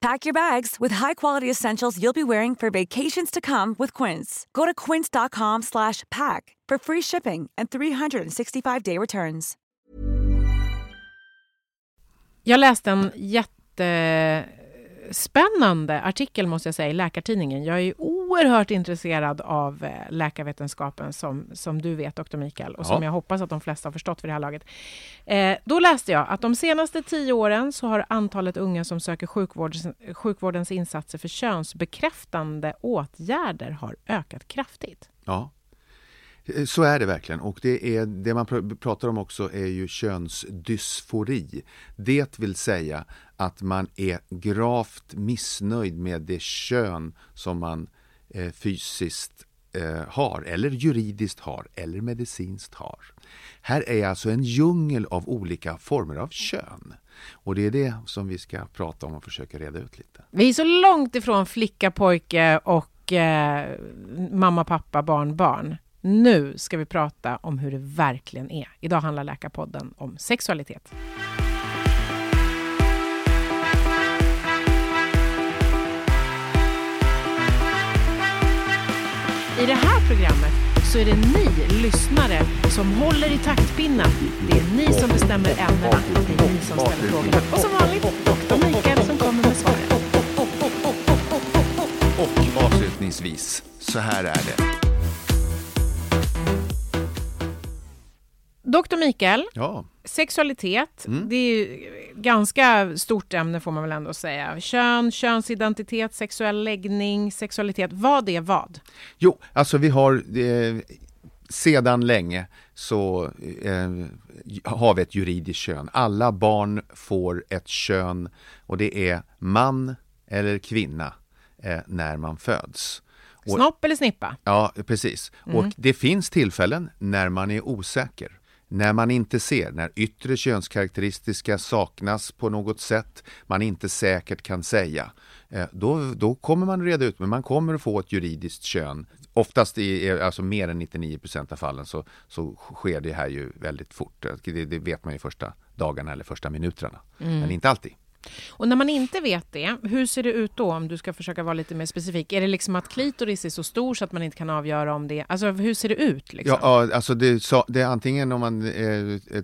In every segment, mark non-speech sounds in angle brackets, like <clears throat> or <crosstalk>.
Pack your bags with high-quality essentials you'll be wearing for vacations to come with Quince. Go to quince.com slash pack for free shipping and 365-day returns. Jag läste en jättespännande artikel, måste jag säga, i Läkartidningen. Jag är oerhört intresserad av eh, läkarvetenskapen, som, som du vet, doktor Mikael, och som Ja. jag hoppas att de flesta har förstått för det här laget. Eh, då läste jag att de senaste tio åren så har antalet unga som söker sjukvårdens, sjukvårdens insatser för könsbekräftande åtgärder har ökat kraftigt. Ja, Eh, så är det verkligen. Och det, är, det man pr- pratar om också är ju könsdysfori. Det vill säga att man är gravt missnöjd med det kön som man eh, fysiskt eh, har, eller juridiskt har, eller medicinskt har. Här är alltså en djungel av olika former av kön. Och det är det som vi ska prata om och försöka reda ut lite. Vi är så långt ifrån flicka, pojke och eh, mamma, pappa, barn, barn. Nu ska vi prata om hur det verkligen är. Idag handlar Läkarpodden om sexualitet. I det här programmet så är det ni lyssnare som håller i taktpinnen. Det är ni som bestämmer ämnena. Det är ni som ställer frågorna. Och som vanligt, doktor Mikael som kommer med svaren. Och avslutningsvis, så här är det. Doktor Mikael, Ja, sexualitet, det är ju ganska stort ämne får man väl ändå säga. Kön, könsidentitet, sexuell läggning, sexualitet. Vad är vad? Jo, alltså vi har eh, sedan länge så eh, har vi ett juridiskt kön. Alla barn får ett kön och det är man eller kvinna eh, när man föds. Snopp eller snippa? Ja, precis. Och det finns tillfällen när man är osäker. När man inte ser, när yttre könskaraktäristika saknas på något sätt, man inte säkert kan säga. Eh, då, då kommer man reda ut, men man kommer att få ett juridiskt kön. Oftast i alltså mer än 99 procent av fallen så, så sker det här ju väldigt fort. Det, det vet man ju första dagarna eller första minuterna. Men inte alltid. Och när man inte vet det, hur ser det ut då om du ska försöka vara lite mer specifik? Är det liksom att klitoris är så stor så att man inte kan avgöra om det Alltså hur ser det ut? Liksom? Ja, alltså det, sa- det är antingen om man... Eh,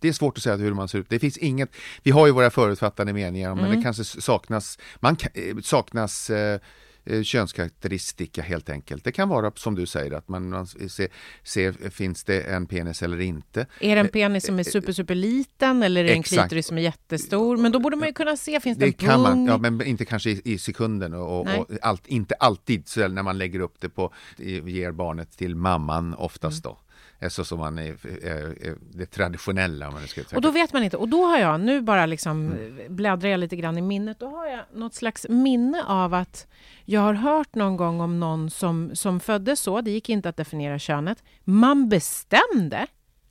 det är svårt att säga hur man ser ut. Det finns inget... Vi har ju våra förutfattade meningar, men det kanske saknas... Man, eh, saknas eh, eh, könskaraktäristika helt enkelt. Det kan vara som du säger att man, man ser, ser, finns det en penis eller inte. Är det en penis som är super, super liten eller är det en klitoris som är jättestor? Men då borde man ju kunna se, finns det, Det en kan man, pung? ja, men inte kanske i, i sekunden och, och, allt, inte alltid så när man lägger upp det på, ger barnet till mamman oftast Mm. då. Så som man är, är, det traditionella man ska Och då vet man inte. Och då har jag, nu bara liksom bläddrar jag lite grann i minnet, då har jag något slags minne av att jag har hört någon gång om någon som, som föddes så, det gick inte att definiera könet. Man bestämde,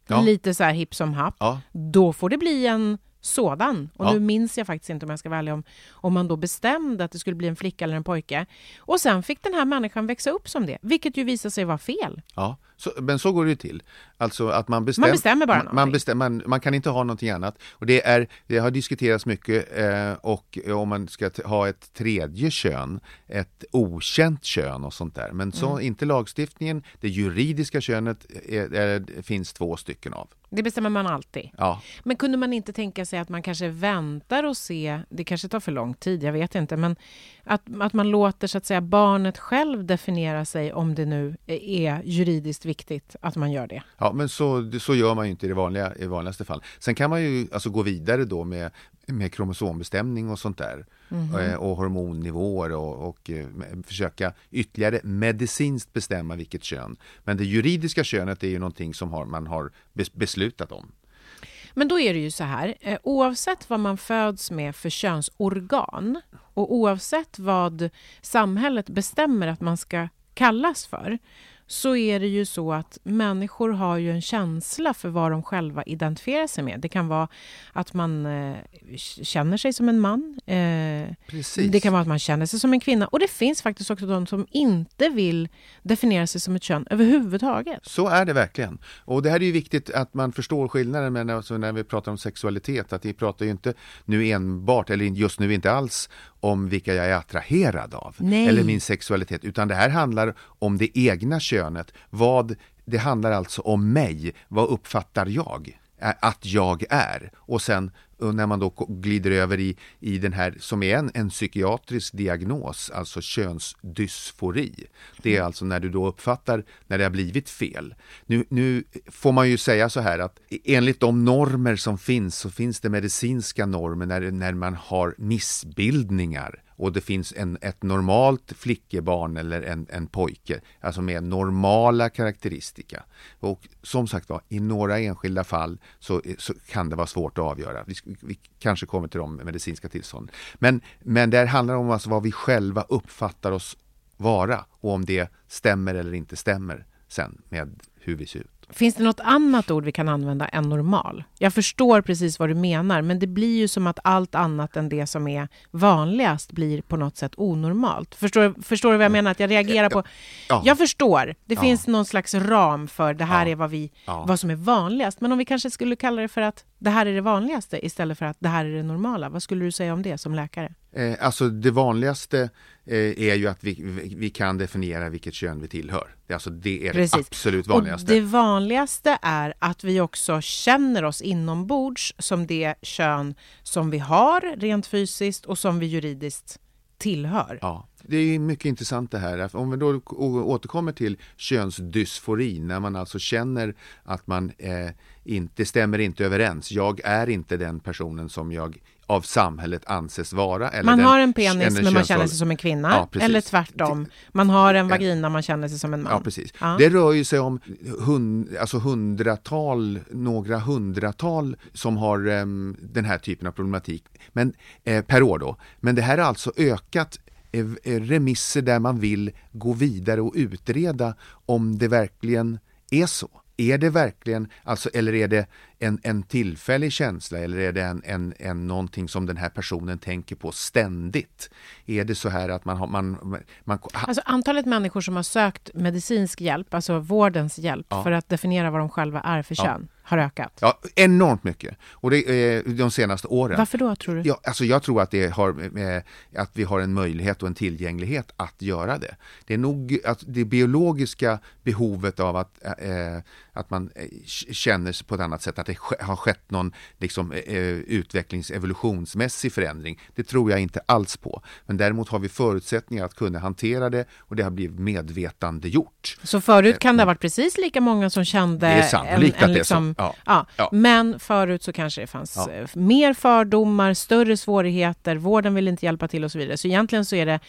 Ja. lite så här hipp som happ, Ja. då får det bli en sådan. Och Ja. nu minns jag faktiskt inte om jag ska ärlig om, om man då bestämde att det skulle bli en flicka eller en pojke. Och sen fick den här människan växa upp som det, vilket ju visade sig vara fel. Ja, så, men så går det ju till. Alltså att man, bestäm, Man bestämmer bara man, man, bestäm, man, man kan inte ha någonting annat. Och det, är, det har diskuterats mycket eh, och om man ska ha ett tredje kön, ett okänt kön och sånt där. Men så Mm. inte lagstiftningen, det juridiska könet är, är, finns två stycken av. Det bestämmer man alltid. Ja, Men kunde man inte tänka sig att man kanske väntar och se, det kanske tar för lång tid, jag vet inte, men att, att man låter så att säga barnet själv definiera sig om det nu är juridiskt viktigt att man gör det. Ja, men så, så gör man ju inte i det vanliga, i vanligaste fall. Sen kan man ju alltså gå vidare då med, med kromosombestämning och sånt där. Mm. Och hormonnivåer och, och eh, försöka ytterligare medicinskt bestämma vilket kön. Men det juridiska könet är ju någonting som har, man har beslutat om. Men då är det ju så här, eh, oavsett vad man föds med för könsorgan och oavsett vad samhället bestämmer att man ska kallas för så är det ju så att människor har ju en känsla för vad de själva identifierar sig med. Det kan vara att man eh, känner sig som en man. Eh, det kan vara att man känner sig som en kvinna. Och det finns faktiskt också de som inte vill definiera sig som ett kön överhuvudtaget. Så är det verkligen. Och det här är ju viktigt att man förstår skillnaden med alltså när vi pratar om sexualitet. Att vi pratar ju inte nu enbart, eller just nu inte alls, om vilka jag är attraherad av. Nej. Eller min sexualitet. Utan det här handlar om det egna könet. Vad, det handlar alltså om mig. Vad uppfattar jag? att jag är. Och sen när man då glider över i, i den här som är en, en psykiatrisk diagnos, alltså könsdysfori. Det är alltså när du då uppfattar när det har blivit fel. Nu, nu får man ju säga så här att e, enligt de normer som finns så finns det medicinska normer när, när man har missbildningar och det finns en, ett normalt flickebarn eller en, en pojke, alltså med normala karaktäristika. Och som sagt var, i några enskilda fall så, så kan det vara svårt att avgöra. Vi, vi kanske kommer till de medicinska tillstånden. Men, men det handlar om alltså vad vi själva uppfattar oss vara och om det stämmer eller inte stämmer sen med hur vi ser ut. Finns det något annat ord vi kan använda än normal? Jag förstår precis vad du menar, men det blir ju som att allt annat än det som är vanligast blir på något sätt onormalt. Förstår, förstår du vad jag menar? Att jag reagerar på... Ja. Jag förstår. Det ja. finns någon slags ram för det här ja. är vad, vi, vad som är vanligast. Men om vi kanske skulle kalla det för att det här är det vanligaste istället för att det här är det normala. Vad skulle du säga om det som läkare? Eh, alltså det vanligaste eh, är ju att vi, vi, kan definiera vilket kön vi tillhör. Alltså det är Precis. det absolut vanligaste. Och det vanligaste är att vi också känner oss inombords som det kön som vi har rent fysiskt och som vi juridiskt tillhör. Ja, det är mycket intressant det här. Om vi då återkommer till könsdysfori, när man alltså känner att man eh, inte stämmer inte överens. Jag är inte den personen som jag av samhället anses vara. Eller man den, har en penis men man känner sig som en kvinna. Ja, eller tvärtom. Man har en vagina man känner sig som en man. Ja, precis. Ja. Det rör ju sig om hund, alltså hundratal, några hundratal som har um, den här typen av problematik men, eh, per år. Då. Men det här har alltså ökat Eh, eh, remisser där man vill gå vidare och utreda om det verkligen är så. Är det verkligen, alltså, eller är det en, en tillfällig känsla eller är det en, en, en någonting som den här personen tänker på ständigt? Är det så här att man har... Man, man, alltså antalet människor som har sökt medicinsk hjälp, alltså vårdens hjälp, ja. för att definiera vad de själva är för kön, ja. har ökat? Ja, enormt mycket. Och det är de senaste åren. Varför då, tror du? Ja, alltså jag tror att, det har med, att vi har en möjlighet och en tillgänglighet att göra det. Det är nog att det biologiska behovet av att, äh, att man eh, känner sig på ett annat sätt, att det har skett någon liksom, eh, utvecklings evolutionsmässig förändring. Det tror jag inte alls på. Men däremot har vi förutsättningar att kunna hantera det och det har blivit medvetandegjort. Så förut kan det ha varit precis lika många som kände... Det är sannolikt en, en, liksom, att det är så. Liksom- ja. Ja. Men förut så kanske det fanns ja. Eh, mer fördomar, större svårigheter, vården vill inte hjälpa till och så vidare. Så egentligen så är det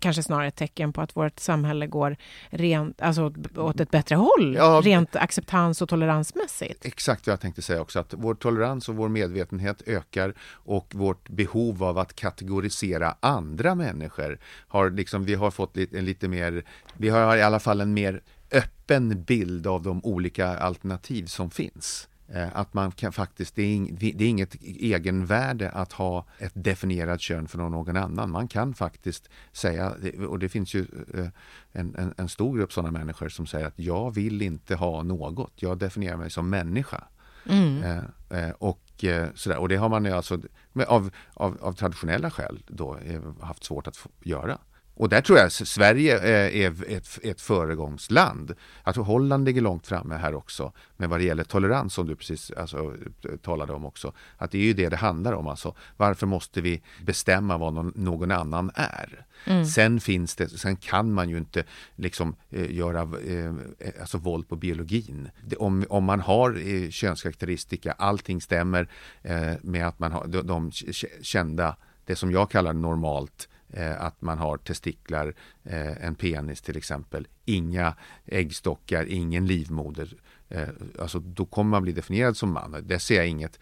kanske snarare ett tecken på att vårt samhälle går rent, alltså åt ett bättre håll, rent acceptans och toleransmässigt. Exakt vad jag tänkte tänkte säga också att vår tolerans och vår medvetenhet ökar och vårt behov av att kategorisera andra människor har liksom, vi har fått en lite mer, vi har i alla fall en mer öppen bild av de olika alternativ som finns. Eh, att man kan faktiskt, det är, det är inget egenvärde att ha ett definierat kön för någon annan. Man kan faktiskt säga, och det finns ju eh, en, en, en stor grupp sådana människor som säger att jag vill inte ha något, jag definierar mig som människa. Mm. Eh, eh, och, eh, sådär. och det har man ju alltså av, av, av traditionella skäl då eh, haft svårt att göra. Och där tror jag Sverige är ett, ett föregångsland. Tror Holland ligger långt framme här också. Men vad det gäller tolerans som du precis alltså, talade om också. Att det är ju det det handlar om. Alltså. Varför måste vi bestämma vad någon, någon annan är? Mm. Sen finns det, sen kan man ju inte liksom eh, göra eh, alltså våld på biologin. Det, om, om man har eh, könskaraktäristika, allting stämmer eh, med att man har de, de kända, det som jag kallar normalt Eh, att man har testiklar, eh, en penis till exempel, inga äggstockar, ingen livmoder. Eh, alltså då kommer man bli definierad som man. Det ser jag inget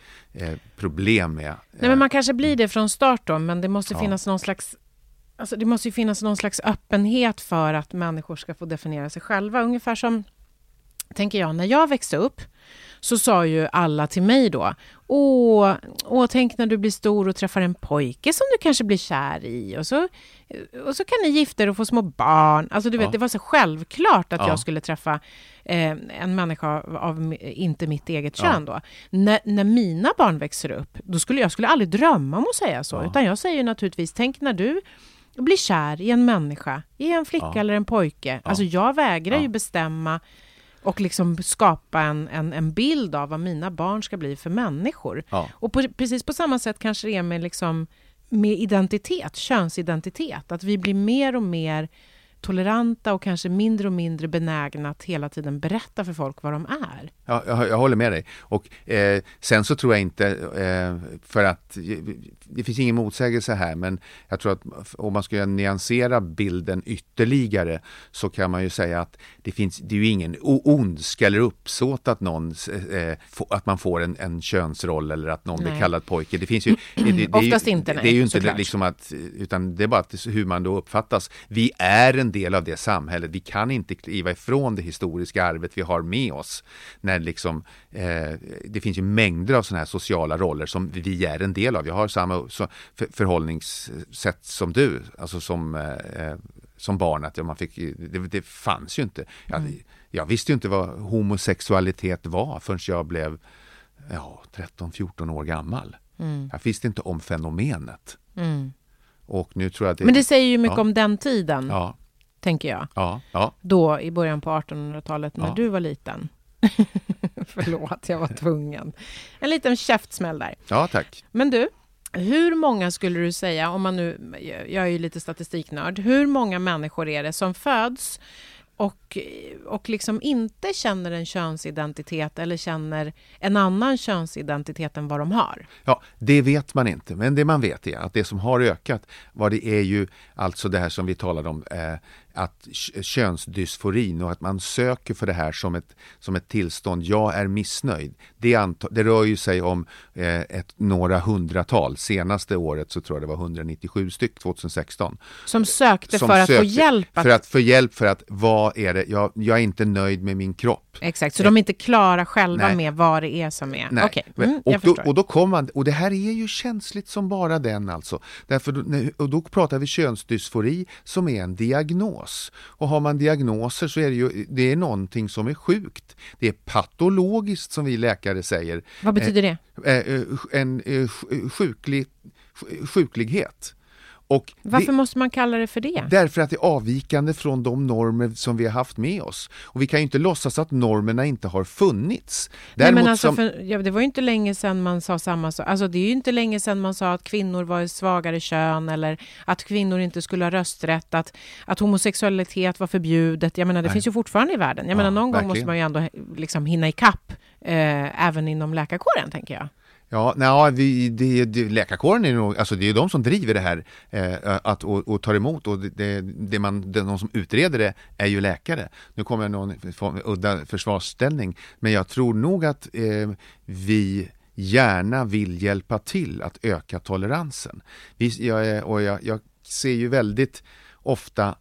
problem med. Nej, men man kanske blir det från start då, men det måste ja. finnas någon slags Alltså det måste ju finnas någon slags öppenhet för att människor ska få definiera sig själva. Ungefär som, tänker jag, när jag växte upp så sa ju alla till mig då, åh, åh, tänk när du blir stor och träffar en pojke som du kanske blir kär i och så, och så kan ni gifta er och få små barn. Alltså du vet, ja. det var så självklart att ja. jag skulle träffa eh, en människa av inte mitt eget kön ja. då. När, när mina barn växer upp, då skulle jag skulle aldrig drömma om att säga så, utan jag säger naturligtvis, tänk när du blir kär i en människa, i en flicka eller en pojke. Alltså jag vägrar ju bestämma och liksom skapa en, en, en bild av vad mina barn ska bli för människor. Ja. Och på, precis på samma sätt kanske det är med, liksom, med identitet, könsidentitet, att vi blir mer och mer toleranta och kanske mindre och mindre benägna att hela tiden berätta för folk vad de är. Ja, jag, jag håller med dig. Och eh, sen så tror jag inte, eh, för att det finns ingen motsägelse här, men jag tror att om man ska nyansera bilden ytterligare så kan man ju säga att det finns, det är ju ingen ondska eller uppsåt att någon, eh, att man får en, en könsroll eller att någon nej. blir kallad pojke. Det finns ju, det, det, Oftast inte, nej, Det är ju inte liksom att, utan det är bara hur man då uppfattas. Vi är en del av det samhället. Vi kan inte kliva ifrån det historiska arvet vi har med oss. När liksom, eh, det finns ju mängder av sådana här sociala roller som vi är en del av. Jag har samma förhållningssätt som du, alltså som, eh, som barn. Att man fick, det, det fanns ju inte. Jag, mm. jag visste ju inte vad homosexualitet var förrän jag blev ja, 13-14 år gammal. Mm. Jag visste inte om fenomenet. Mm. Och nu tror jag det, Men det säger ju mycket ja. om den tiden. Ja tänker jag. Ja, ja. Då i början på 1800-talet när ja. du var liten. <laughs> Förlåt, jag var tvungen. En liten käftsmäll där. Ja, tack. Men du, hur många skulle du säga, om man nu, jag är ju lite statistiknörd, hur många människor är det som föds och, och liksom inte känner en könsidentitet eller känner en annan könsidentitet än vad de har? Ja, det vet man inte, men det man vet är att det som har ökat, vad det är ju alltså det här som vi talade om, eh, att könsdysforin och att man söker för det här som ett, som ett tillstånd. Jag är missnöjd. Det, det rör ju sig om eh, ett, några hundratal. Senaste året så tror jag det var 197 styck, 2016. Som sökte som för att sökte, få hjälp? Att... För att få hjälp för att, vad är det, jag, jag är inte nöjd med min kropp. Exakt, så eh. de är inte klara själva Nej. med vad det är som är? Nej. Okay. Mm, och, då, och då kom man, och det här är ju känsligt som bara den alltså. Därför, och då pratar vi könsdysfori som är en diagnos diagnos. Och har man diagnoser så är det ju det är någonting som är sjukt. Det är patologiskt som vi läkare säger. Vad betyder det? Eh, eh, en eh, sjuklig, sjuklighet. Och Varför det, måste man kalla det för det? Därför att det är avvikande från de normer som vi har haft med oss. Och vi kan ju inte låtsas att normerna inte har funnits. Däremot Nej, men alltså, som... för, ja, det var ju inte länge sedan man sa samma sak. Alltså, det är ju inte länge sedan man sa att kvinnor var ett svagare kön eller att kvinnor inte skulle ha rösträtt, att, att homosexualitet var förbjudet. Jag menar, det Nej. finns ju fortfarande i världen. Jag ja, menar, någon verkligen. gång måste man ju ändå liksom hinna ikapp, eh, även inom läkarkåren, tänker jag. Ja, nej, vi, det, det, läkarkåren är nog, alltså det är de som driver det här eh, att, och, och tar emot och det, det man, det, de som utreder det är ju läkare. Nu kommer jag någon udda försvarsställning, men jag tror nog att eh, vi gärna vill hjälpa till att öka toleransen. Vi, jag, och jag, jag ser ju väldigt ofta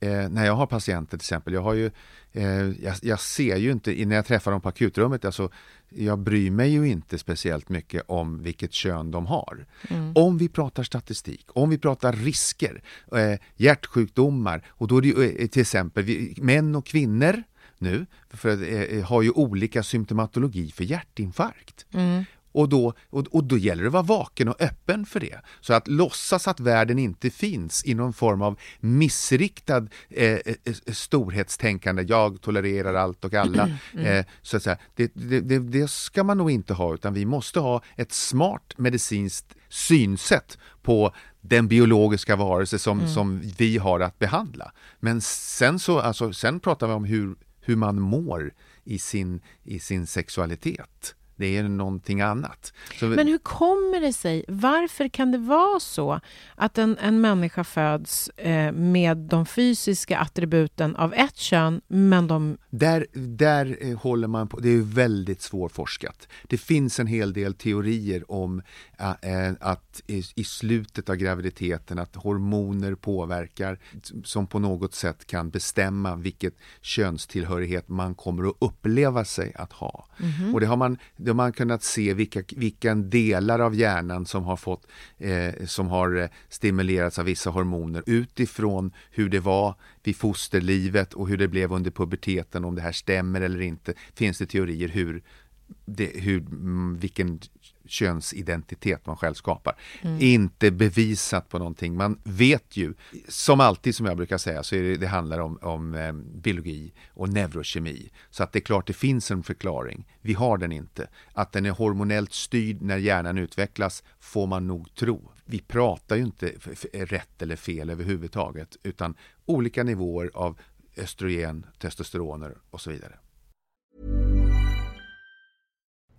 eh, när jag har patienter till exempel, jag har ju eh, jag, jag, ser ju inte, när jag träffar dem på akutrummet, alltså jag bryr mig ju inte speciellt mycket om vilket kön de har. Mm. Om vi pratar statistik, om vi pratar risker, eh, hjärtsjukdomar och då är det ju eh, till exempel vi, män och kvinnor nu för, eh, har ju olika symptomatologi för hjärtinfarkt. Mm. Och då, och, och då gäller det att vara vaken och öppen för det. Så att låtsas att världen inte finns i någon form av missriktad eh, eh, eh storhetstänkande, jag tolererar allt och alla. Mm. Eh, så att säga, det, det, det, det ska man nog inte ha, utan vi måste ha ett smart medicinskt synsätt på den biologiska varelse som, mm. som vi har att behandla. Men sen, så, alltså, sen pratar vi om hur, hur man mår i sin, i sin sexualitet det är någonting annat. Så Men hur kommer det sig? Varför kan det vara så att en, en människa föds eh, med de fysiska attributen av ett kön, men de... Där, där eh, håller man på, det är väldigt svårforskat. Det finns en hel del teorier om äh, att i, i, slutet av graviditeten att hormoner påverkar som på något sätt kan bestämma vilket könstillhörighet man kommer att uppleva sig att ha. Mm -hmm. Och det har man har man kunnat se vilka, vilka delar av hjärnan som har, fått, eh, som har eh, stimulerats av vissa hormoner utifrån hur det var vid fosterlivet och hur det blev under puberteten, om det här stämmer eller inte, finns det teorier hur, det, hur, mm, vilken könsidentitet man själv skapar. Mm. Inte bevisat på någonting. Man vet ju, som alltid som jag brukar säga, så det, det handlar om, om eh, biologi och neurokemi. Så att det är klart det finns en förklaring. Vi har den inte. Att den är hormonellt styrd när hjärnan utvecklas får man nog tro. Vi pratar ju inte rätt eller fel överhuvudtaget, utan olika nivåer av östrogen, testosteroner och så vidare.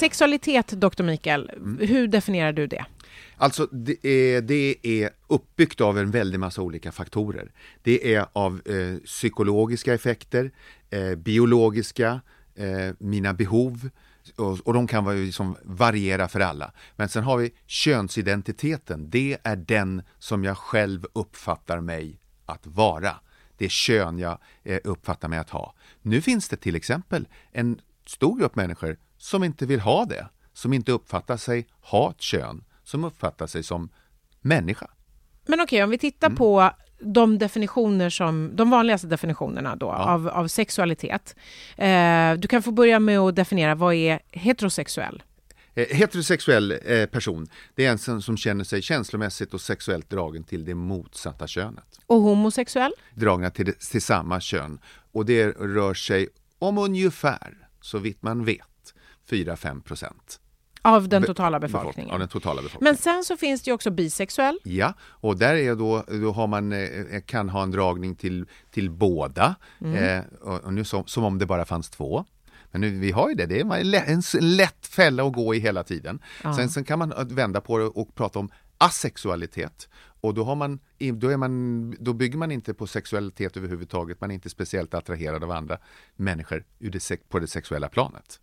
Sexualitet, doktor Mikael, mm. hur definierar du det? Alltså det är, det är uppbyggt av en väldig massa olika faktorer. Det är av eh, psykologiska effekter, eh, biologiska, eh, mina behov och, och de kan vara liksom variera för alla. Men sen har vi könsidentiteten. Det är den som jag själv uppfattar mig att vara. Det är kön jag eh, uppfattar mig att ha. Nu finns det till exempel en stor grupp människor som inte vill ha det, som inte uppfattar sig ha ett kön, som uppfattar sig som människa. Men okej, okay, om vi tittar mm. på de definitioner som, de vanligaste definitionerna då, ja. av, av sexualitet. Eh, du kan få börja med att definiera, vad är heterosexuell? Eh, heterosexuell eh, person, det är en som, som känner sig känslomässigt och sexuellt dragen till det motsatta könet. Och homosexuell? Dragna till, till samma kön. Och det rör sig om ungefär, så vitt man vet, 4-5 procent. Av den totala befolkningen. Av den totala befolkningen. Men sen så finns det ju också bisexuell. Ja, och där är då, då har man, eh, kan ha en dragning till, till båda. Mm. Eh, och, nu som, som om det bara fanns två. Men nu, vi har ju det, det är en lätt fälla att gå i hela tiden. Ja. Sen, sen kan man vända på det och prata om asexualitet. Och då, har man, då, är man, då bygger man inte på sexualitet överhuvudtaget, man är inte speciellt attraherad av andra människor på det sexuella planet.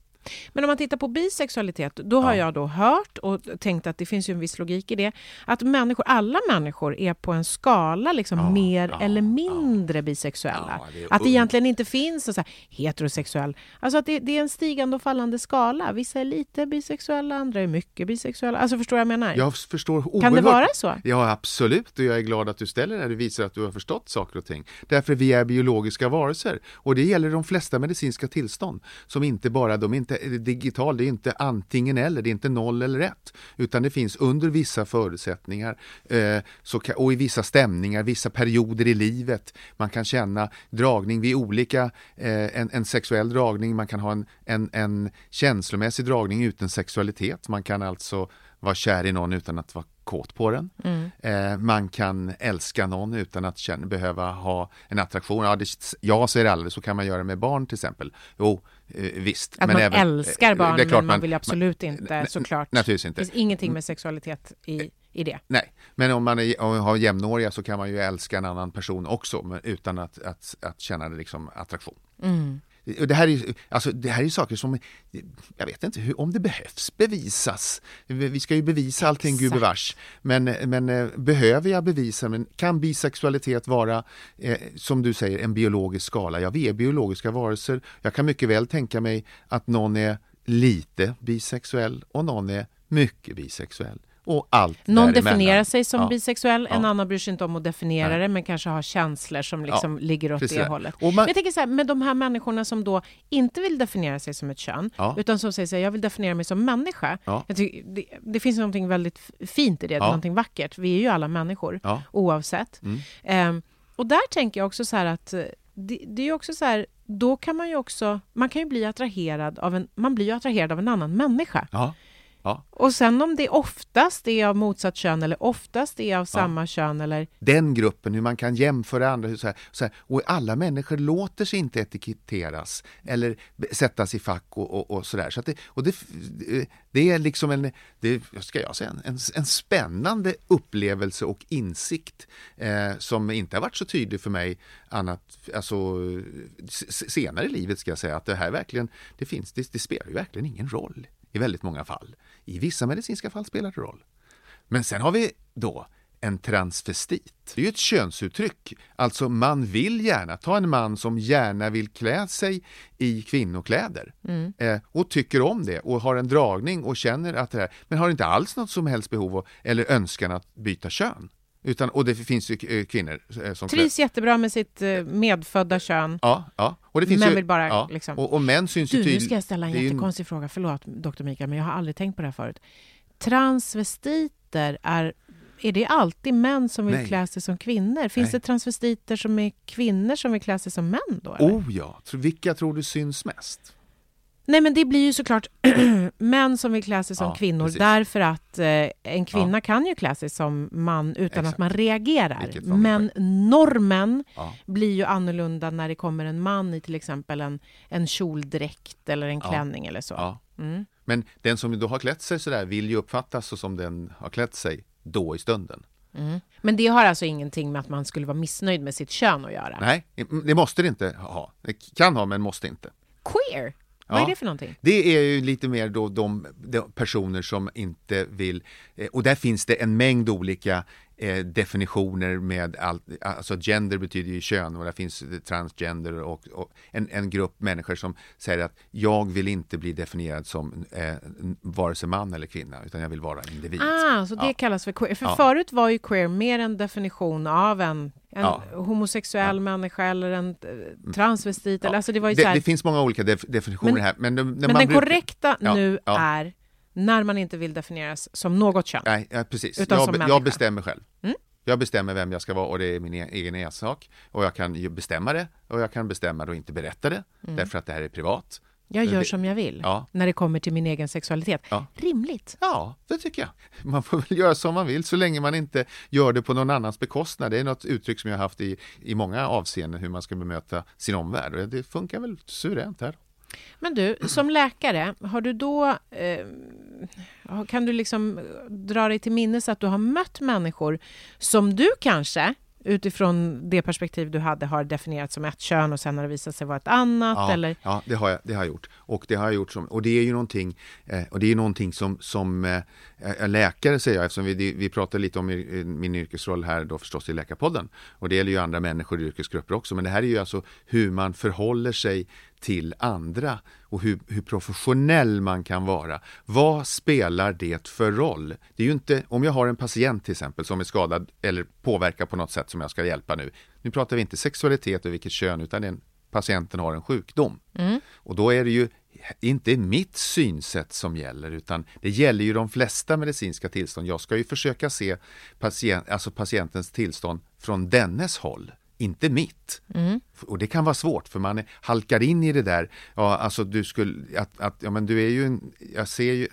Men om man tittar på bisexualitet, då har jag då hört och tänkt att det finns ju en viss logik i det, att människor, alla människor är på en skala liksom mer eller mindre bisexuella. Ja, det att det egentligen inte finns en så här heterosexuell, alltså att det, det är en stigande och fallande skala. Vissa är lite bisexuella, andra är mycket bisexuella. Alltså förstår du vad jag menar? Jag förstår oerhört. Kan det vara så? Ja, absolut. Och jag är glad att du ställer det. Det visar att du har förstått saker och ting. Därför vi är biologiska varelser. Och det gäller de flesta medicinska tillstånd. Som inte bara, de är inte digital, det är inte antingen eller, det är inte noll eller ett. Utan det finns under vissa förutsättningar eh, så, och i vissa stämningar, vissa perioder i livet. Man kan känna dragning vid olika, eh, en, en sexuell dragning, man kan ha en, en, en känslomässig dragning utan sexualitet. Man kan alltså vara kär i någon utan att vara kåt på den. Eh, man kan älska någon utan att känna, behöva ha en attraktion. Ja, det, jag säger aldrig, så kan man göra med barn till exempel. Jo, eh, visst. Att men man även- älskar eh, barn, är klart men man vill absolut inte, n- såklart. Naturligtvis inte. Det finns ingenting med sexualitet i, i det. Nej, men om man, är, om man har jämnåriga så kan man ju älska en annan person också men utan att, att, att känna det liksom attraktion. Och Det här, är, alltså, det här är saker som, jag vet inte hur, om det behövs bevisas. Vi ska ju bevisa allting Exakt. gubevars. Men, men eh, behöver jag bevisa, men kan bisexualitet vara, eh, som du säger, en biologisk skala? Ja, vi är biologiska varelser. Jag kan mycket väl tänka mig att någon är lite bisexuell och någon är mycket bisexuell. Och allt Någon däremellan. definierar sig som Ja. bisexuell, en Ja. annan bryr sig inte om att definiera Nej. det, men kanske har känslor som liksom ligger åt precis det hållet. Och man- Men jag tänker så här, med de här människorna som då inte vill definiera sig som ett kön, utan som säger så här, jag vill definiera mig som människa. Tycker, det, det finns någonting väldigt fint i det, Ja. någonting vackert. Vi är ju alla människor, oavsett. Mm. Ehm, och där tänker jag också så här att eh, det, det är också så här, då kan man ju också, man kan ju bli attraherad av en, man blir ju attraherad av en annan människa. Ja. Ja. Och sen om det oftast är av motsatt kön eller oftast är av samma kön eller... Den gruppen, hur man kan jämföra andra. Så här, så här, och alla människor låter sig inte etiketteras eller sättas i fack och, och, och sådär. Så det, och det, det är liksom en, det, ska jag säga, en, en spännande upplevelse och insikt eh, som inte har varit så tydlig för mig annat, alltså senare i livet ska jag säga att det här verkligen, det finns, det, det spelar ju verkligen ingen roll i väldigt många fall. I vissa medicinska fall spelar det roll. Men sen har vi då en transvestit. Det är ju ett könsuttryck. Alltså man vill gärna, ta en man som gärna vill klä sig i kvinnokläder eh, och tycker om det och har en dragning och känner att det här, men har inte alls något som helst behov av, eller önskan att byta kön. Utan, och det finns ju eh, kvinnor eh, som klär- Trivs jättebra med sitt eh, medfödda kön. Ja, ja. Och det finns Men ju, vill bara ja. liksom- och, och män syns ju Du, nu tydligt. ska jag ställa en det ju jättekonstig fråga. Förlåt, doktor Mikael, men jag har aldrig tänkt på det här förut. Transvestiter, är, är det alltid män som vill Nej. klä sig som kvinnor? Finns Nej. det transvestiter som är kvinnor som vill klä sig som män då? Eller? Oh ja, vilka tror du syns mest? Nej, men det blir ju såklart <clears throat> män som vill klä sig som Ja, kvinnor precis. därför att eh, en kvinna kan ju klä sig som man utan Exakt. att man reagerar. Men normen Ja. blir ju annorlunda när det kommer en man i till exempel en, en kjoldräkt eller en Ja. klänning eller så. Ja. Mm. Men den som då har klätt sig sådär vill ju uppfattas så som den har klätt sig då i stunden. Men det har alltså ingenting med att man skulle vara missnöjd med sitt kön att göra? Nej, det måste det inte ha. Det kan ha, men måste inte. Queer? Vad Ja. är det för någonting? Det är ju lite mer då de, de personer som inte vill, eh, och där finns det en mängd olika eh, definitioner med allt, alltså gender betyder ju kön och där finns det transgender och, och en, en grupp människor som säger att jag vill inte bli definierad som eh, vare sig man eller kvinna utan jag vill vara individ. Ah, så det Ja. kallas för queer. För Ja. förut var ju queer mer en definition av en, en Ja. homosexuell människa eller en eh, transvestit. Eller, alltså det var ju det, här, det finns många olika def, definitioner Men- här. Men, de- men man den brukar- korrekta Ja, nu ja. är när man inte vill definieras som något kön. Nej, ja, precis. Utan jag, som människa. jag bestämmer själv. Mm. Jag bestämmer vem jag ska vara och det är min e- egen ensak. Och jag kan bestämma det och jag kan bestämma det och inte berätta det därför att det här är privat. Jag gör som jag vill Ja. när det kommer till min egen sexualitet. Ja. Rimligt. Ja, det tycker jag. <laughs> Man får väl göra som man vill så länge man inte gör det på någon annans bekostnad. Det är något uttryck som jag har haft i, i många avseenden hur man ska bemöta sin omvärld och det funkar väl suveränt här. Men du, som läkare, har du då... Eh, kan du liksom dra dig till minnes att du har mött människor som du kanske utifrån det perspektiv du hade har definierat som ett kön och sen har det visat sig vara ett annat? Ja, eller? ja det, har jag, det har jag gjort. Och det har jag gjort som, och det är ju någonting, eh, och det är någonting som, som eh, läkare säger jag, eftersom vi, vi pratar lite om min yrkesroll här då förstås i Läkarpodden. Och det gäller ju andra människor i yrkesgrupper också, men det här är ju alltså hur man förhåller sig till andra och hur, hur, professionell man kan vara. Vad spelar det för roll? Det är ju inte, om jag har en patient till exempel som är skadad eller påverkar på något sätt som jag ska hjälpa nu. Nu pratar vi inte sexualitet och vilket kön utan den patienten har en sjukdom. Mm. Och då är det ju inte mitt synsätt som gäller utan det gäller ju de flesta medicinska tillstånd. Jag ska ju försöka se patient, alltså patientens tillstånd från dennes håll inte mitt. Mm. Och det kan vara svårt för man halkar in i det där, ja alltså du skulle, att, att ja men du är ju en, jag ser ju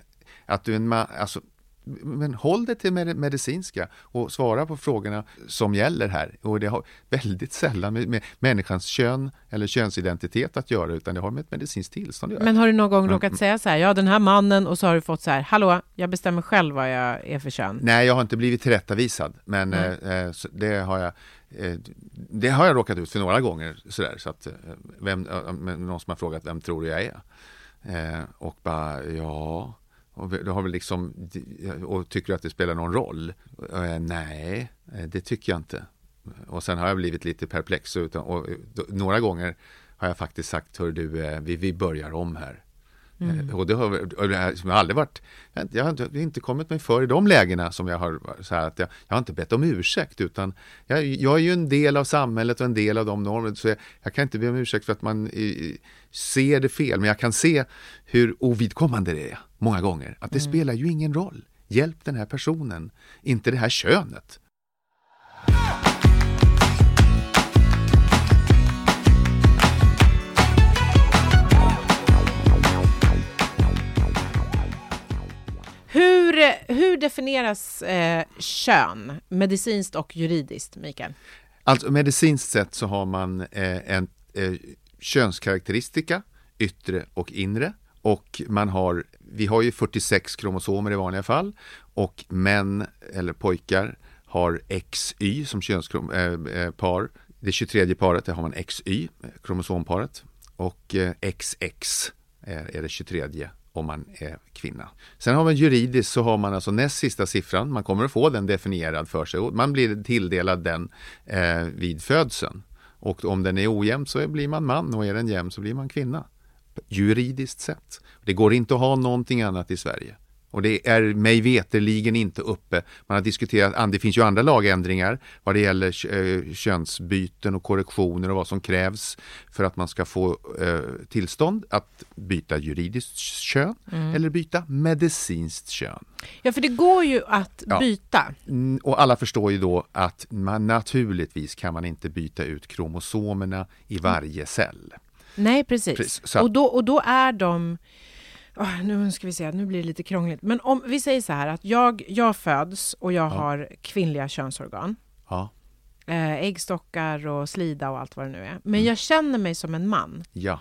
att du är en man, alltså men håll det till medicinska och svara på frågorna som gäller här. Och det har väldigt sällan med, med människans kön eller könsidentitet att göra, utan det har med ett medicinskt tillstånd att göra. Men har du någon gång råkat mm. säga så här, ja den här mannen, och så har du fått så här, hallå, jag bestämmer själv vad jag är för kön? Nej, jag har inte blivit tillrättavisad, men mm. eh, det har jag eh, det har jag råkat ut för några gånger sådär, så att eh, vem, någon som har frågat vem tror du jag är? Eh, och bara, ja, och, du har väl liksom, och tycker att det spelar någon roll? Eh, nej, eh, det tycker jag inte. Och sen har jag blivit lite perplex utan, och, och, några gånger har jag faktiskt sagt, hör du, eh, vi, vi börjar om här. Mm. Och det har, och det har jag aldrig varit, jag har inte kommit mig för i de lägena som jag har, så att jag, jag har inte bett om ursäkt utan jag, jag, är ju en del av samhället och en del av de normer så jag, jag kan inte be om ursäkt för att man i, ser det fel men jag kan se hur ovidkommande det är många gånger. Att det mm. spelar ju ingen roll. Hjälp den här personen, inte det här könet. Hur, hur definieras eh, kön medicinskt och juridiskt, Mikael? Alltså medicinskt sett så har man eh, en eh, könskaraktäristika, yttre och inre. Och man har, vi har ju 46 kromosomer i vanliga fall och män eller pojkar har XY som könspar. Eh, eh, äh, det 23 paret, där har man XY, eh, kromosomparet. Och äh, XX är, är det 23 om man är kvinna. Sen har man juridiskt så har man alltså näst sista siffran, man kommer att få den definierad för sig och man blir tilldelad den eh, vid födseln. Och om den är ojämn så blir man man och är den jämn så blir man kvinna. Juridiskt sett. Det går inte att ha någonting annat i Sverige. Och det är mig veterligen inte uppe. Man har diskuterat, det finns ju andra lagändringar vad det gäller eh, könsbyten och korrektioner och vad som krävs för att man ska få eh, tillstånd att byta juridiskt kön mm. eller byta medicinskt kön. Ja, för det går ju att ja. byta. Mm, och alla förstår ju då att man naturligtvis kan man inte byta ut kromosomerna i varje cell. Nej, precis. precis och, då, och då är de Oh, nu ska vi se, nu blir det lite krångligt. Men om vi säger så här att jag, jag föds och jag ja. har kvinnliga könsorgan. Ja. Eh, äggstockar och slida och allt vad det nu är. Men mm. jag känner mig som en man. Ja.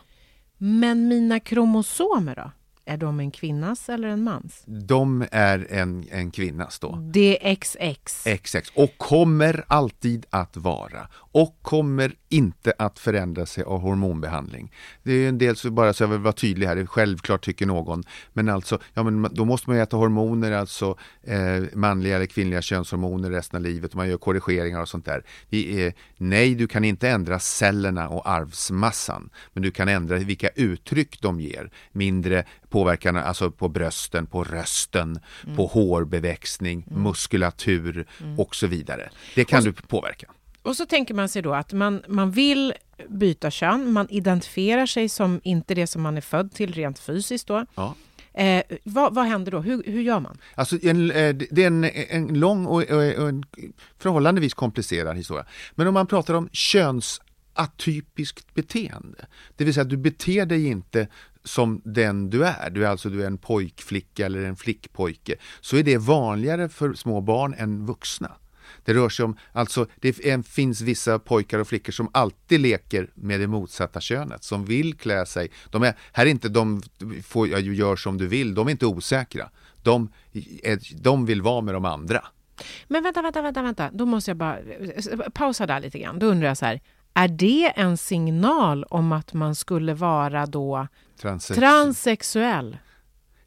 Men mina kromosomer då? Är de en kvinnas eller en mans? De är en, en kvinnas då. Det är XX. XX. Och kommer alltid att vara. Och kommer inte att förändra sig av hormonbehandling. Det är en del, så bara så jag vill vara tydlig här, självklart tycker någon. Men alltså, ja men då måste man äta hormoner, alltså eh, manliga eller kvinnliga könshormoner resten av livet. Och man gör korrigeringar och sånt där. Är, nej, du kan inte ändra cellerna och arvsmassan. Men du kan ändra vilka uttryck de ger. Mindre påverkan alltså på brösten, på rösten, mm. på hårbeväxtning, mm. muskulatur mm. och så vidare. Det kan så, du påverka. Och så tänker man sig då att man, man vill byta kön, man identifierar sig som inte det som man är född till rent fysiskt då. Ja. Eh, vad, vad, händer då? Hur, hur gör man? Alltså, en, eh, det är en, en lång och, och, och en förhållandevis komplicerad historia. Men om man pratar om könsatypiskt beteende, det vill säga att du beter dig inte som den du är, du är alltså du är en pojkflicka eller en flickpojke, så är det vanligare för små barn än vuxna. Det rör sig om, alltså det finns vissa pojkar och flickor som alltid leker med det motsatta könet, som vill klä sig. De är, här är inte de, får, gör som du vill, de är inte osäkra. De, är, de vill vara med de andra. Men vänta, vänta, vänta, vänta. Då måste jag bara pausa där lite grann. Då undrar jag så här, är det en signal om att man skulle vara då Transex- transsexuell?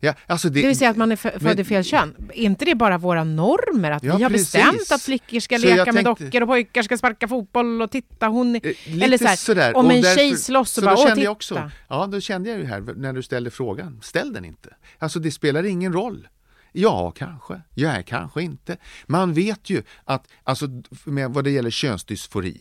Ja, alltså det, Det vill säga att man är född i fel kön. Är inte det bara våra normer? Att Ja, vi har precis. bestämt att flickor ska Så leka med tänkte- dockor och pojkar ska sparka fotboll och titta hon... Eh, Eller så här, sådär. om en därför- tjej slåss och bara då åh titta. jag också, Ja, då kände jag ju här när du ställde frågan, ställ den inte. Alltså det spelar ingen roll. Ja, kanske. Ja, kanske inte. Man vet ju att, alltså med vad det gäller könsdysfori,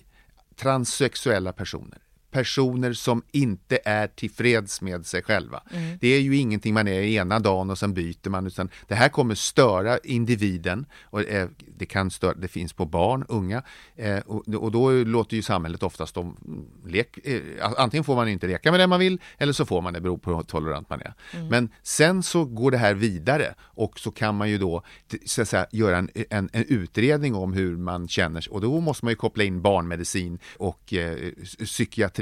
transsexuella personer, personer som inte är tillfreds med sig själva. Mm. Det är ju ingenting man är ena dagen och sen byter man, utan det här kommer störa individen och eh, det kan störa, det finns på barn, unga eh, och, då låter ju samhället oftast om lek, eh, antingen får man inte leka med det man vill eller så får man det, beror på hur tolerant man är. Men sen så går det här vidare och så kan man ju då så att säga, göra en, en, en utredning om hur man känner sig och då måste man ju koppla in barnmedicin och eh,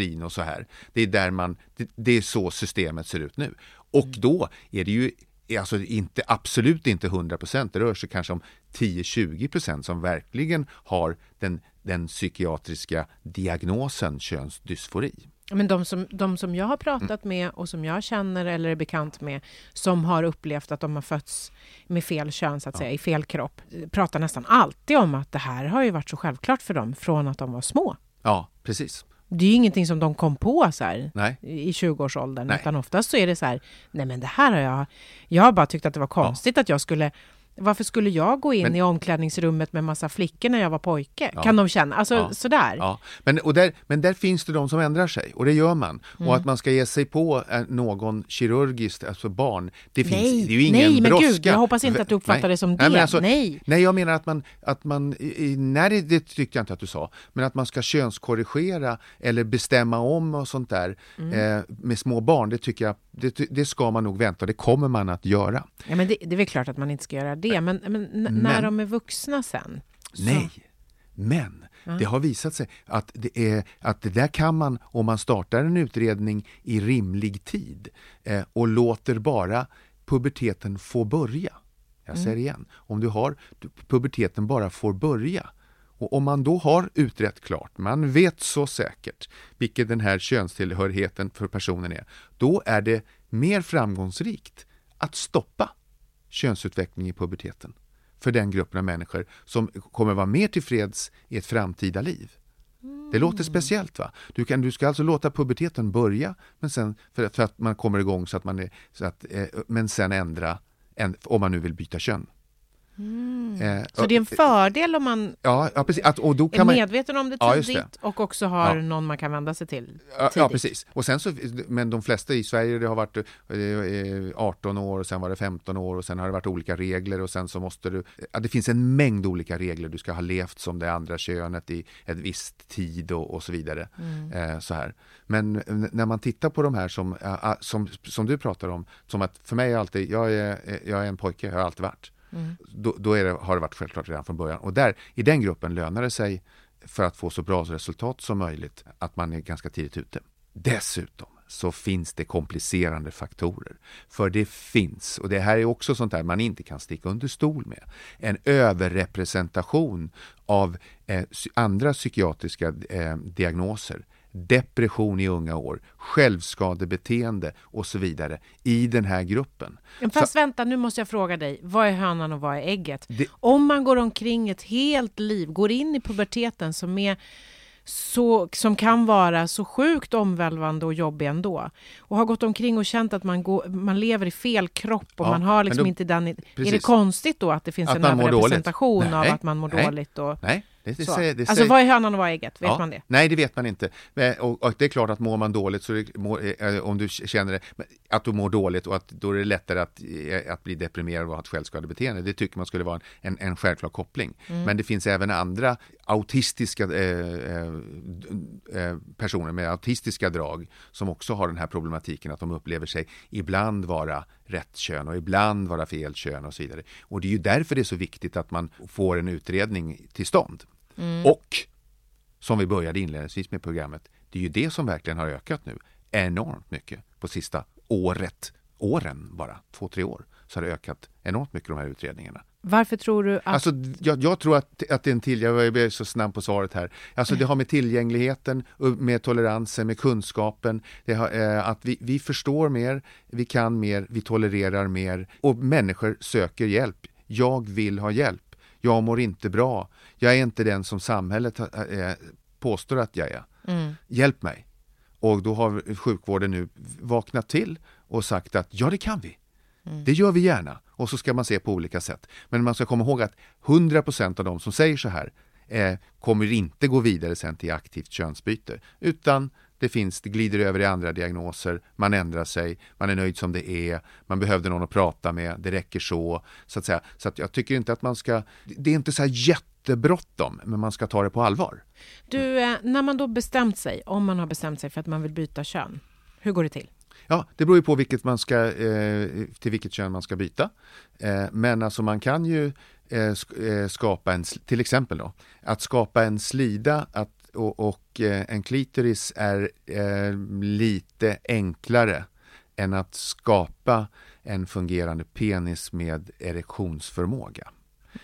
psykiatrin och så här. Det är där man, det, det är så systemet ser ut nu. Och då är det ju Alltså inte, absolut inte 100 procent, det rör sig kanske om 10-20 procent som verkligen har den, den psykiatriska diagnosen könsdysfori. Men de som, de som jag har pratat med och som jag känner eller är bekant med som har upplevt att de har fötts med fel kön, så att säga, i fel kropp, pratar nästan alltid om att det här har ju varit så självklart för dem från att de var små. Ja, precis. Det är ju ingenting som de kom på så här i 20-årsåldern, Nej. utan oftast så är det så här, nej men det här har jag, jag har bara tyckt att det var konstigt att jag skulle varför skulle jag gå in Men- i omklädningsrummet med massa flickor när jag var pojke? Ja. Kan de känna? Alltså Ja. sådär. Ja, men, och där, men där finns det de som ändrar sig och det gör man. Mm. Och att man ska ge sig på eh, någon kirurgiskt, alltså barn, det finns Nej, det är ju ingen nej, men brådska. gud, jag hoppas inte att du uppfattar Nej. det som Nej, det. men alltså, Nej. nej, jag menar att man, att man nej det, det tyckte jag inte att du sa, men att man ska könskorrigera eller bestämma om och sånt där Mm. eh, med små barn, det tycker jag, det, det ska man nog vänta och det kommer man att göra. Ja, men det, det är väl klart att man inte ska göra det, men, men, n- när de är vuxna sen? så- Nej, men. Det har visat sig att det, är, att det där kan man, om man startar en utredning i rimlig tid eh, och låter bara puberteten få börja. Jag säger igen, om du har puberteten bara får börja och om man då har utrett klart, man vet så säkert vilken den här könstillhörigheten för personen är, då är det mer framgångsrikt att stoppa könsutveckling i puberteten för den gruppen av människor som kommer vara mer tillfreds i ett framtida liv. Det låter speciellt va? Du, kan, du ska alltså låta puberteten börja men sen, för, att, för att man kommer igång så att man är, så att, eh, men sen ändra, en, om man nu vill byta kön. Eh, Mm. Så det är en fördel om man ja, ja, precis. Att, och då är kan man, medveten om det Ja, tidigt det. och också har Ja. någon man kan vända sig till Ja, tidigt. ja, precis. Och sen så, men de flesta i Sverige, det har varit eh, 18 år och sen var det 15 år och sen har det varit olika regler och sen så måste du, ja, det finns en mängd olika regler. Du ska ha levt som det andra könet i ett visst tid och, och så vidare. Eh, så här. Men när man tittar på de här som, ja, som, som du pratar om, som att för mig är alltid, jag är, jag är en pojke, jag har alltid varit. Då, då är det, har det varit självklart redan från början. Och där, i den gruppen lönar det sig för att få så bra resultat som möjligt att man är ganska tidigt ute. Dessutom så finns det komplicerande faktorer. För det finns, och det här är också sånt där man inte kan sticka under stol med, en överrepresentation av eh, andra psykiatriska eh, diagnoser depression i unga år, självskadebeteende och så vidare i den här gruppen. Men Fast vänta, nu måste jag fråga dig. Vad är hönan och vad är ägget? Det- Om man går omkring ett helt liv, går in i puberteten som är så, som kan vara så sjukt omvälvande och jobbig ändå. Och har gått omkring och känt att man, går, man lever i fel kropp och Ja, man har liksom då- inte den... Är det precis. konstigt då att det finns Att en överrepresentation av att man mår nej, dåligt? Och, Nej, det, det säger, det alltså vad är hönan och vad är ägget? Vet Ja, man det? Nej, det vet man inte. Men, och, och det är klart att mår man dåligt, så det, mår, eh, om du känner att du mår dåligt och att då är det lättare att, eh, att bli deprimerad och ha ett självskadebeteende. Det tycker man skulle vara en, en, en självklar koppling. Mm. Men det finns även andra autistiska eh, eh, eh, personer med autistiska drag som också har den här problematiken att de upplever sig ibland vara rätt kön och ibland vara fel kön och så vidare. Och det är ju därför det är så viktigt att man får en utredning till stånd. Och som vi började inledningsvis med programmet, det är ju det som verkligen har ökat nu enormt mycket på sista året, åren bara, två, tre år, så har det ökat enormt mycket de här utredningarna. Varför tror du att... Alltså, jag, jag tror att, att det är en till, jag är så snabb på svaret här. Alltså det har med tillgängligheten, med toleransen, med kunskapen, det har, eh, att vi, vi förstår mer, vi kan mer, vi tolererar mer och människor söker hjälp. Jag vill ha hjälp. Jag mår inte bra. Jag är inte den som samhället eh, påstår att jag är. Mm. Hjälp mig. Och då har sjukvården nu vaknat till och sagt att ja, det kan vi. Mm. Det gör vi gärna. Och så ska man se på olika sätt. Men man ska komma ihåg att 100% av de som säger så här eh, kommer inte gå vidare sen till aktivt könsbyte. Utan det finns, det glider över i andra diagnoser, man ändrar sig, man är nöjd som det är, man behövde någon att prata med, det räcker så. Så att säga. Så att jag tycker inte att man ska, det är inte så här jättebråttom, men man ska ta det på allvar. Du, eh, när man då bestämt sig, om man har bestämt sig för att man vill byta kön, hur går det till? Ja, det beror ju på vilket man ska, eh, till vilket kön man ska byta. Eh, men alltså man kan ju eh, eh skapa en, till exempel då, att skapa en slida att, och, och eh, en klitoris är eh, lite enklare än att skapa en fungerande penis med erektionsförmåga.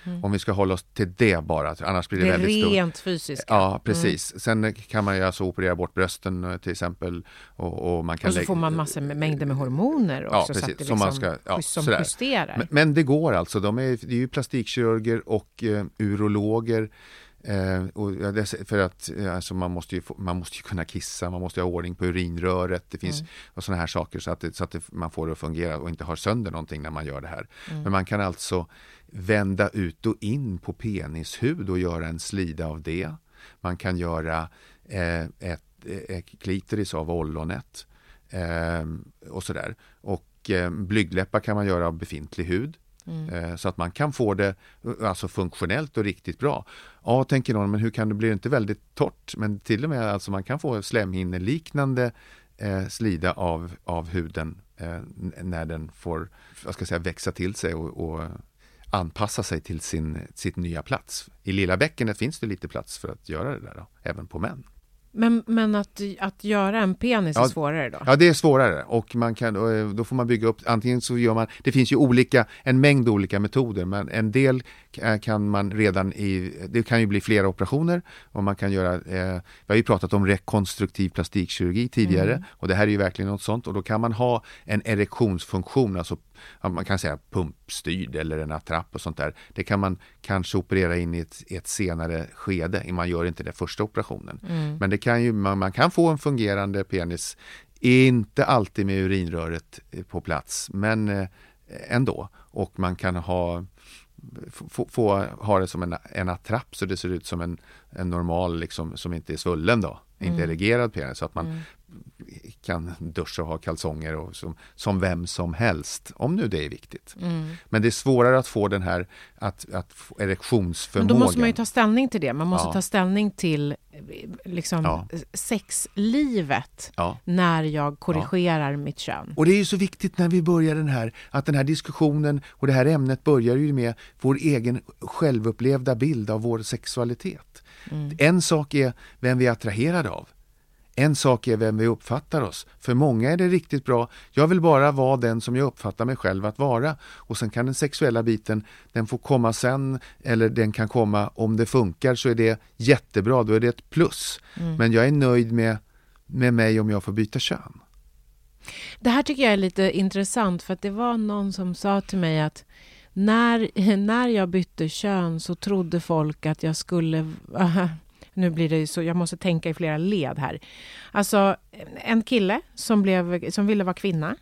Mm. Om vi ska hålla oss till det bara, annars blir det, det väldigt stort. rent fysiska. Ja, precis. Mm. Sen kan man ju alltså operera bort brösten eh, till exempel. Och, och man kan och så får man massor med mängder med hormoner också. Ja, precis. Så att det liksom som, man ska, ja, som justerar. Men, men, det går alltså. De är, det är ju plastikkirurger och uh, urologer Eh, och för att alltså man, måste ju, man måste ju kunna kissa, man måste ha ordning på urinröret. Det finns mm. sådana här saker så att, det, så att det, man får det att fungera och inte har sönder någonting när man gör det här. Mm. Men man kan alltså vända ut och in på penishud och göra en slida av det. Man kan göra eh, ett, ett klitoris av ollonet eh, och sådär. Och eh, blygdläppar kan man göra av befintlig hud. Mm. Eh, så att man kan få det eh, alltså funktionellt och riktigt bra. Ja, tänker någon, men hur kan det bli inte väldigt torrt? Men till och med alltså man kan få slemhinneliknande eh, slida av, av huden eh, när den får vad ska jag säga, växa till sig och, och anpassa sig till sin sitt nya plats. I lilla bäckenet finns det lite plats för att göra det där, då, även på män. Men, men att, att göra en penis ja, är svårare då? Ja, det är svårare och man kan, eh, då får man bygga upp, antingen så gör man, det finns ju olika, en mängd olika metoder, men en del kan man redan i, det kan ju bli flera operationer och man kan göra, eh, vi har ju pratat om rekonstruktiv plastikkirurgi tidigare mm. och det här är ju verkligen något sånt och då kan man ha en erektionsfunktion, alltså man kan säga pumpstyrd eller en attrapp och sånt där. Det kan man kanske operera in i ett, ett senare skede, man gör inte det första operationen. Mm. Men det kan ju, man, man kan få en fungerande penis, inte alltid med urinröret på plats, men eh, ändå. Och man kan ha få, få ha det som en, en attrapp så det ser ut som en, en normal, liksom, som inte är svullen då, mm. inte erigerad penis. Så att man mm. Kan duscha och ha kalsonger och som, som vem som helst, om nu det är viktigt. Mm. Men det är svårare att få den här att, att erektionsförmågan. Men då måste man ju ta ställning till det. Man måste ja. ta ställning till liksom, ja. sexlivet ja. när jag korrigerar mitt kön. Och det är ju så viktigt när vi börjar den här, att den här diskussionen och det här ämnet börjar ju med vår egen självupplevda bild av vår sexualitet. Mm. En sak är vem vi är attraherade av. En sak är vem vi uppfattar oss. För många är det riktigt bra. Jag vill bara vara den som jag uppfattar mig själv att vara. Och sen kan den sexuella biten, den får komma sen eller den kan komma om det funkar så är det jättebra, då är det ett plus. Mm. Men jag är nöjd med, med mig om jag får byta kön. Det här tycker jag är lite intressant för att det var någon som sa till mig att när, <laughs> när jag bytte kön så trodde folk att jag skulle <laughs> nu blir det så, jag måste tänka i flera led här. Alltså, en kille som, blev, som ville vara kvinna.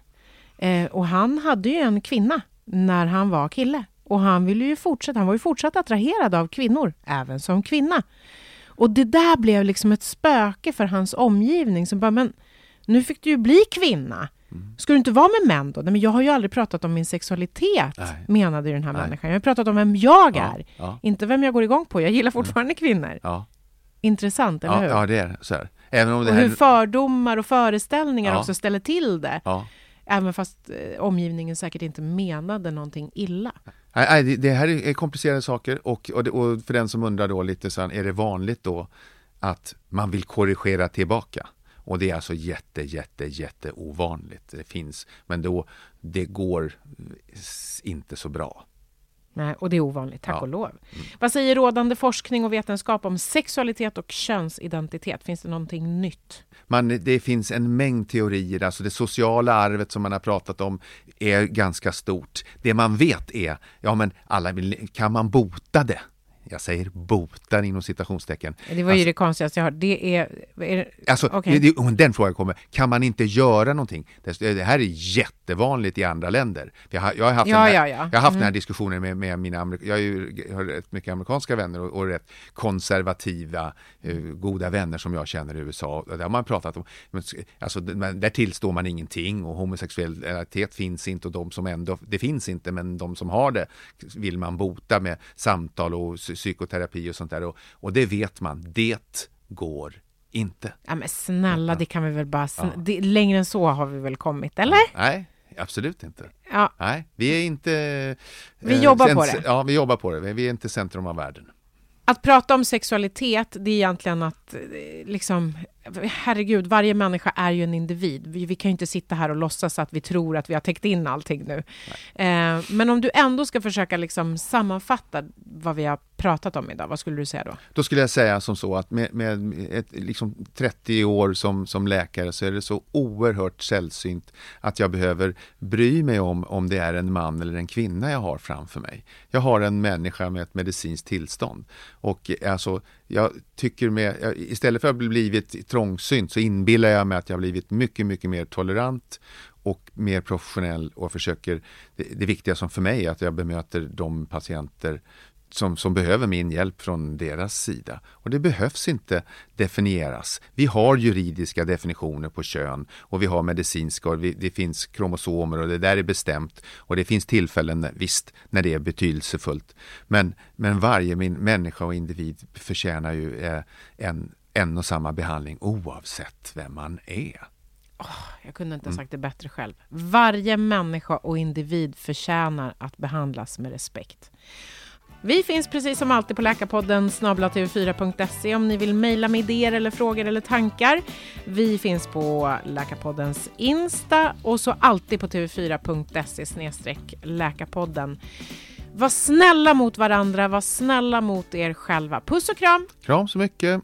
Eh, och han hade ju en kvinna när han var kille. Och han ville ju fortsätta, han var ju fortsatt attraherad av kvinnor, även som kvinna. Och det där blev liksom ett spöke för hans omgivning som bara, men nu fick du ju bli kvinna. Mm. Ska du inte vara med män då? Nej, men jag har ju aldrig pratat om min sexualitet, Nej. menade den här Nej. människan. Jag har pratat om vem jag ja, är, ja. inte vem jag går igång på. Jag gillar fortfarande mm. kvinnor. Ja. Intressant, eller ja, hur? Ja, det är så här. Även om det och här... hur fördomar och föreställningar ja. också ställer till det. Ja. Även fast eh, omgivningen säkert inte menade någonting illa. Nej, nej det, här är komplicerade saker och, och, det, och, för den som undrar då lite så här, är det vanligt då att man vill korrigera tillbaka? Och det är alltså jätte, jätte, jätte ovanligt. Det finns, men då, det går inte så bra. Nej, och det är ovanligt, tack Ja. och lov. Vad säger rådande forskning och vetenskap om sexualitet och könsidentitet? Finns det någonting nytt? Man, det finns en mängd teorier, alltså det sociala arvet som man har pratat om är ganska stort. Det man vet är, ja men alla, kan man bota det? Jag säger botar inom citationstecken. Det var ju det konstigaste jag hört. Det är... är det- Alltså, okej. det, den frågan kommer, kan man inte göra någonting? Det, här är jättevanligt i andra länder. Jag har, jag har haft, Ja, den här, ja, ja. Jag har haft den Mm. här diskussionen med, med mina, jag är ju, har rätt mycket amerikanska vänner och, och rätt konservativa, eh, goda vänner som jag känner i USA. Där har man pratat om, men, alltså, där tillstår man ingenting och homosexualitet finns inte och de som ändå, det finns inte, men de som har det vill man bota med samtal och psykoterapi och sånt där. Och, och det vet man, det går inte. Ja, men snälla, det kan vi väl bara... Sn- det, längre än så har vi väl kommit, eller? Nej, absolut inte. Ja, Nej, vi är inte... Vi eh, jobbar på ens- det. Ja, vi jobbar på det. Vi är inte centrum av världen. Att prata om sexualitet, det är egentligen att eh, liksom, herregud, varje människa är ju en individ. Vi, vi kan ju inte sitta här och låtsas att vi tror att vi har täckt in allting nu. Eh, men om du ändå ska försöka liksom sammanfatta vad vi har pratat om idag, vad skulle du säga då? Då skulle jag säga som så att med, med ett, liksom 30 år som, som läkare så är det så oerhört sällsynt att jag behöver bry mig om om det är en man eller en kvinna jag har framför mig. Jag har en människa med ett medicinskt tillstånd. Och alltså, jag tycker med, istället för att ha blivit trångsynt så inbillar jag mig att jag har blivit mycket, mycket mer tolerant och mer professionell och försöker, det, det viktiga som för mig är att jag bemöter de patienter som, som behöver min hjälp från deras sida. Och det behövs inte definieras. Vi har juridiska definitioner på kön och vi har medicinska och vi, det finns kromosomer och det där är bestämt och det finns tillfällen, visst, när det är betydelsefullt. Men, men varje min, människa och individ förtjänar ju eh, en, en och samma behandling oavsett vem man är. Jag kunde inte ha sagt det bättre själv. Varje människa och individ förtjänar att behandlas med respekt. Vi finns precis som alltid på Läkarpodden snablatv4.se om ni vill mejla med idéer eller frågor eller tankar. Vi finns på Läkarpoddens Insta och så alltid på tv4.se läkarpodden. Var snälla mot varandra, var snälla mot er själva. Puss och kram! Kram så mycket!